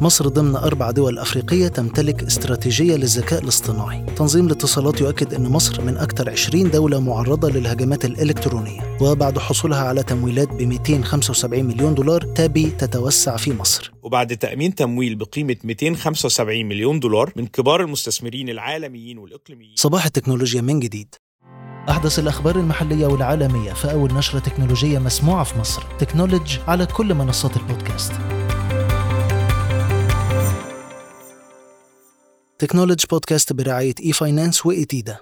مصر ضمن أربع دول أفريقية تمتلك استراتيجية للذكاء الاصطناعي. تنظيم الاتصالات يؤكد أن مصر من أكثر 20 دولة معرضة للهجمات الإلكترونية وبعد حصولها على تمويلات ب 275 مليون دولار تابي تتوسع في مصر. وبعد تأمين تمويل بقيمة 275 مليون دولار من كبار المستثمرين العالميين والإقليميين. صباح التكنولوجيا من جديد. أحدث الأخبار المحلية والعالمية في أول نشرة تكنولوجية مسموعة في مصر. تكنولوج على كل منصات البودكاست. تكنولوج بودكاست برعاية إي فاينانس وإيتيدا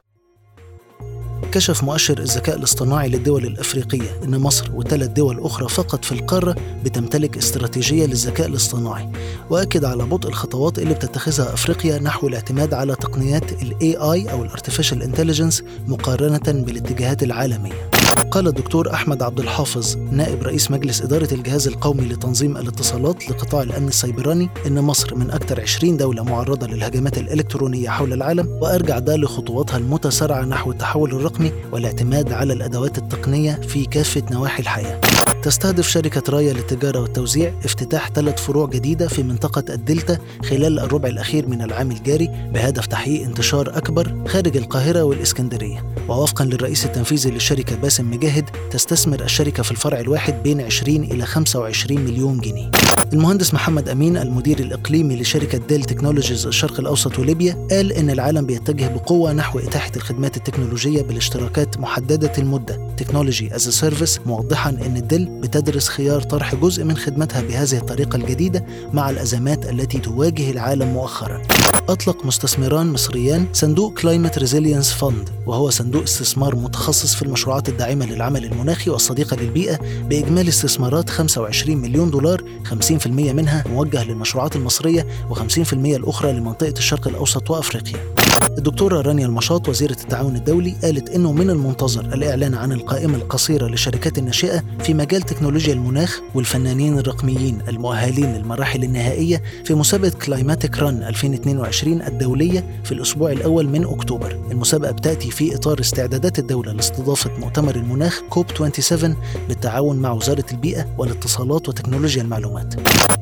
كشف مؤشر الذكاء الاصطناعي للدول الأفريقية إن مصر وثلاث دول أخرى فقط في القارة بتمتلك استراتيجية للذكاء الاصطناعي وأكد على بطء الخطوات اللي بتتخذها أفريقيا نحو الاعتماد على تقنيات ال AI أو ال artificial intelligence مقارنة بالاتجاهات العالمية. قال الدكتور أحمد عبد الحافظ نائب رئيس مجلس إدارة الجهاز القومي لتنظيم الاتصالات لقطاع الأمن السيبراني إن مصر من أكثر 20 دولة معرضة للهجمات الإلكترونية حول العالم وأرجع ده لخطواتها المتسارعة نحو التحول الرقمي والاعتماد على الأدوات التقنية في كافة نواحي الحياة. تستهدف شركة رايا للتجارة والتوزيع افتتاح ثلاث فروع جديدة في منطقة الدلتا خلال الربع الأخير من العام الجاري بهدف تحقيق انتشار أكبر خارج القاهرة والإسكندرية ووفقا للرئيس التنفيذي للشركة باسم مجاهد تستثمر الشركة في الفرع الواحد بين 20 إلى 25 مليون جنيه المهندس محمد أمين المدير الإقليمي لشركة ديل تكنولوجيز الشرق الأوسط وليبيا قال إن العالم بيتجه بقوة نحو إتاحة الخدمات التكنولوجية بالاشتراكات محددة المدة technology as a service موضحا إن ديل بتدرس خيار طرح جزء من خدمتها بهذه الطريقة الجديدة مع الأزمات التي تواجه العالم مؤخرا. أطلق مستثمران مصريان صندوق Climate Resilience Fund وهو صندوق استثمار متخصص في المشروعات الداعمه للعمل المناخي والصديقه للبيئة بإجمالي استثمارات 25 مليون دولار 50% منها موجه للمشروعات المصرية و50% الأخرى لمنطقة الشرق الأوسط وأفريقيا. الدكتورة رانيا المشاط وزيرة التعاون الدولي قالت إنه من المنتظر الإعلان عن القائمة القصيرة للشركات الناشئة في مجال تكنولوجيا المناخ والفنانين الرقميين المؤهلين للمراحل النهائية في مسابقة ClimaTech Run 2022 الدولية في الأسبوع الأول من أكتوبر. المسابقة بتأتي في إطار استعدادات الدولة لاستضافة مؤتمر المناخ كوب 27 بالتعاون مع وزارة البيئة والاتصالات وتكنولوجيا المعلومات.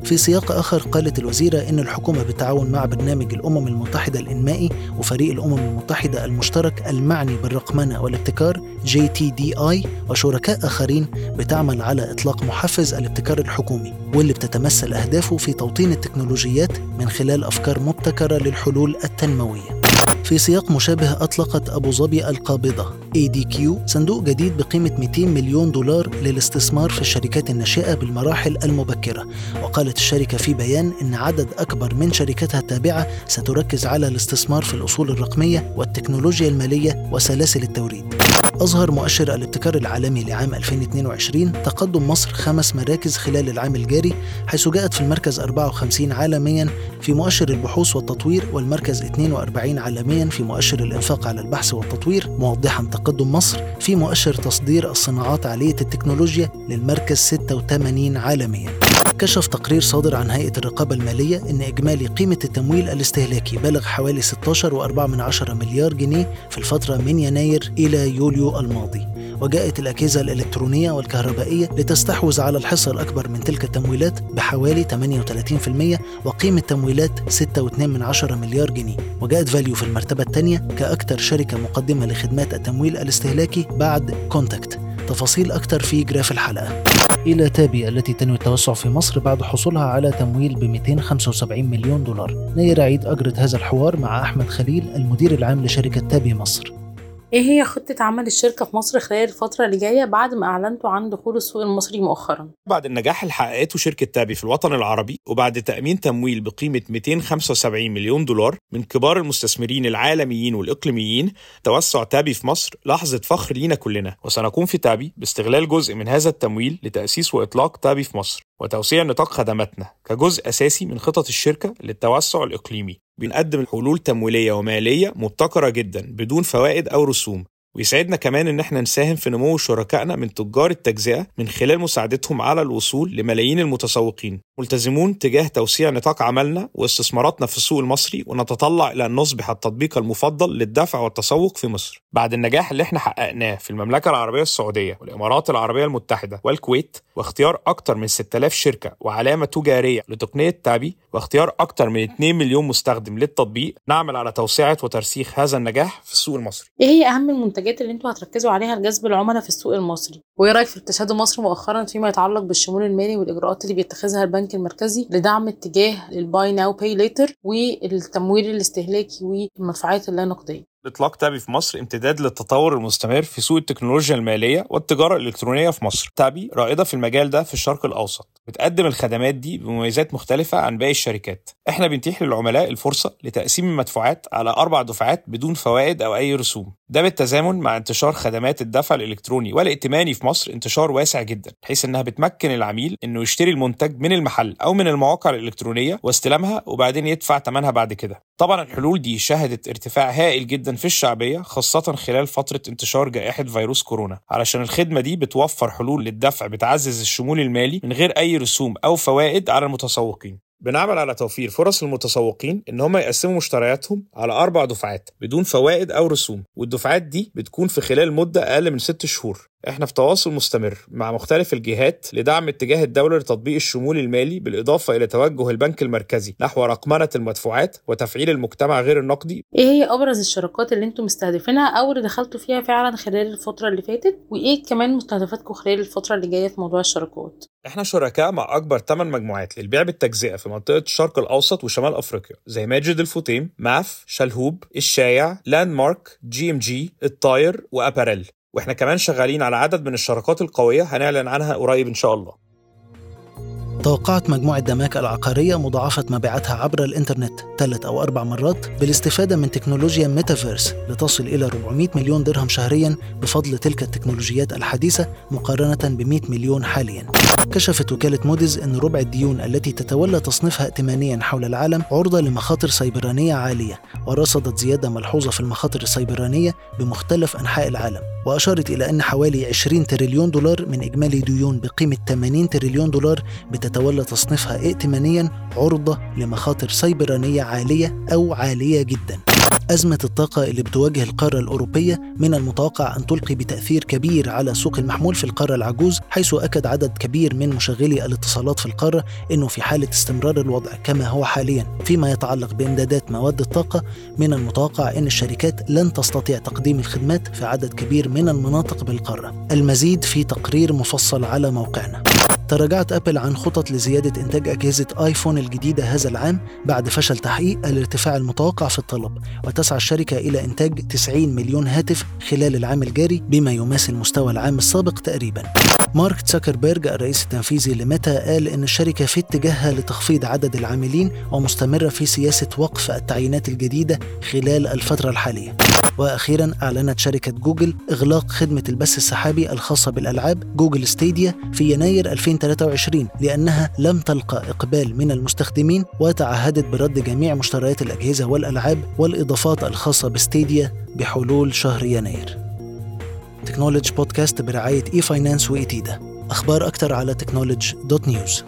في سياق آخر قالت الوزيرة إن الحكومة بالتعاون مع برنامج الأمم المتحدة الإنمائي وفريق الأمم المتحدة المشترك المعني بالرقمنة والابتكار JTDI وشركاء آخرين بتعمل على إطلاق محفز الابتكار الحكومي واللي بتتمثل أهدافه في توطين التكنولوجيات من خلال أفكار مبتكرة للحلول التنموية. في سياق مشابه أطلقت أبو ظبي القابضة. ADQ صندوق جديد بقيمة 200 مليون دولار للاستثمار في الشركات الناشئة بالمراحل المبكرة. وقالت الشركة في بيان أن عدد أكبر من شركاتها التابعة ستركز على الاستثمار في الأصول الرقمية والتكنولوجيا المالية وسلاسل التوريد. أظهر مؤشر الابتكار العالمي لعام 2022 تقدم مصر خمس مراكز خلال العام الجاري حيث جاءت في المركز 54 عالميا في مؤشر البحوث والتطوير والمركز 42 عالميا في مؤشر الإنفاق على البحث والتطوير. موضحا تقدم مصر في مؤشر تصدير الصناعات عالية التكنولوجيا للمركز 86 عالميا. كشف تقرير صادر عن هيئة الرقابة المالية أن إجمالي قيمة التمويل الاستهلاكي بلغ حوالي 16.4 مليار جنيه في الفترة من يناير إلى يوليو الماضي وجاءت الأجهزة الإلكترونية والكهربائية لتستحوذ على الحصة الأكبر من تلك التمويلات بحوالي 38% وقيمة تمويلات 6.2 مليار جنيه وجاءت فاليو في المرتبة الثانية كأكثر شركة مقدمة لخدمات التمويل الاستهلاكي بعد كونتاكت تفاصيل أكثر في graph الحلقة. إلى تابي التي تنوي التوسع في مصر بعد حصولها على تمويل ب 275 مليون دولار. نير عيد أجرت هذا الحوار مع أحمد خليل المدير العام لشركة تابي مصر. إيه هي خطة عمل الشركة في مصر خلال الفترة اللي جاية بعد ما أعلنتوا عن دخول السوق المصري مؤخرا؟ بعد النجاح اللي حققته شركة تابي في الوطن العربي وبعد تأمين تمويل بقيمة 275 مليون دولار من كبار المستثمرين العالميين والإقليميين توسع تابي في مصر لحظة فخر لينا كلنا وسنقوم في تابي باستغلال جزء من هذا التمويل لتأسيس وإطلاق تابي في مصر وتوسيع نطاق خدماتنا كجزء أساسي من خطط الشركة للتوسع الإقليمي. بنقدم حلول تمويلية ومالية مبتكرة جدا بدون فوائد أو رسوم. ويسعدنا كمان إن إحنا نساهم في نمو شركائنا من تجار التجزئة من خلال مساعدتهم على الوصول لملايين المتسوقين. ملتزمون تجاه توسيع نطاق عملنا واستثماراتنا في السوق المصري ونتطلع إلى أن نصبح التطبيق المفضل للدفع والتسوق في مصر. بعد النجاح اللي إحنا حققناه في المملكة العربية السعودية والإمارات العربية المتحدة والكويت واختيار أكثر من 6000 شركة وعلامة تجارية لتقنية تابي واختيار أكثر من 2 مليون مستخدم للتطبيق نعمل على توسعة وترسيخ هذا النجاح في السوق المصري. إيه هي أهم المنتجات؟ اللي أنتوا هتركزوا عليها لجذب العملاء في السوق المصري. وإيه رأيك في ارتشاد مصر مؤخرا فيما يتعلق بالشمول المالي والإجراءات اللي بيتخذها البنك المركزي لدعم اتجاه ال buy now pay later والتمويل الاستهلاكي والمدفوعات اللا نقدية؟ إطلاق تابي في مصر امتداد للتطور المستمر في سوق التكنولوجيا المالية والتجارة الإلكترونية في مصر. تابي رائدة في المجال ده في الشرق الأوسط، بتقدم الخدمات دي بمميزات مختلفة عن باقي الشركات. إحنا بنتيح للعملاء الفرصة لتقسيم المدفوعات على أربع دفعات بدون فوائد أو أي رسوم. ده بالتزامن مع انتشار خدمات الدفع الإلكتروني والائتماني في مصر انتشار واسع جدا، بحيث إنها بتمكن العميل إنه يشتري المنتج من المحل أو من المواقع الإلكترونية واستلامها وبعدين يدفع ثمنها بعد كده. طبعا الحلول دي شهدت ارتفاع هائل جدا في الشعبية خاصة خلال فترة انتشار جائحة فيروس كورونا. علشان الخدمة دي بتوفر حلول للدفع بتعزز الشمول المالي من غير أي رسوم أو فوائد على المتسوقين. بنعمل على توفير فرص المتسوقين إن هم يقسموا مشترياتهم على أربع دفعات بدون فوائد أو رسوم والدفعات دي بتكون في خلال مدة أقل من ست شهور. إحنا في تواصل مستمر مع مختلف الجهات لدعم اتجاه الدولة لتطبيق الشمول المالي بالإضافة إلى توجه البنك المركزي نحو رقمنة المدفوعات وتفعيل المجتمع غير النقدي. إيه هي أبرز الشراكات اللي أنتوا مستهدفينها أو اللي دخلتوا فيها فعلا خلال الفترة اللي فاتت؟ وإيه كمان مستهدفاتكم خلال الفترة اللي جاية في موضوع الشراكات؟ إحنا شركاء مع أكبر 8 مجموعات للبيع بالتجزئة في منطقة الشرق الأوسط وشمال أفريقيا زي ماجد الفطيم، MAF، شلهوب، الشايع، Landmark، GMG، الطاير و Apparel. وإحنا كمان شغالين على عدد من الشراكات القوية هنعلن عنها قريب إن شاء الله. توقعت مجموعة داماك العقارية مضاعفة مبيعاتها عبر الإنترنت ثلاث أو أربع مرات بالاستفادة من تكنولوجيا ميتافيرس لتصل إلى 400 مليون درهم شهريا بفضل تلك التكنولوجيات الحديثة مقارنة ب 100 مليون حاليا. كشفت وكالة موديز أن ربع الديون التي تتولى تصنيفها ائتمانيا حول العالم عرضة لمخاطر سيبرانية عالية ورصدت زيادة ملحوظة في المخاطر السيبرانية بمختلف أنحاء العالم وأشارت إلى أن حوالي 20 تريليون دولار من إجمالي ديون بقيمة 80 تريليون دولار بتتولى تصنيفها ائتمانيا عرضة لمخاطر سيبرانية عالية أو عالية جدا. أزمة الطاقة اللي بتواجه القارة الأوروبية من المتوقع أن تلقي بتأثير كبير على سوق المحمول في القارة العجوز حيث أكد عدد كبير من مشغلي الاتصالات في القارة أنه في حالة استمرار الوضع كما هو حاليا. فيما يتعلق بإمدادات مواد الطاقة من المتوقع أن الشركات لن تستطيع تقديم الخدمات في عدد كبير من المناطق بالقارة. المزيد في تقرير مفصل على موقعنا. تراجعت أبل عن خطط لزيادة إنتاج أجهزة آيفون الجديدة هذا العام بعد فشل تحقيق الارتفاع المتوقع في الطلب وتسعى الشركة إلى إنتاج 90 مليون هاتف خلال العام الجاري بما يماثل مستوى العام السابق تقريبا. مارك زوكربيرج الرئيس التنفيذي لميتا قال إن الشركة في اتجاهها لتخفيض عدد العاملين ومستمرة في سياسة وقف التعيينات الجديدة خلال الفترة الحالية. وأخيرا أعلنت شركة جوجل إغلاق خدمة البث السحابي الخاصة بالألعاب Google Stadia في يناير 2023 لأنها لم تلقى إقبال من المستخدمين وتعهدت برد جميع مشتريات الأجهزة والألعاب والإضافات الخاصة ب Stadia بحلول شهر يناير. Technology Podcast برعاية e-finance و ITIDA. أخبار أكثر على technology dot news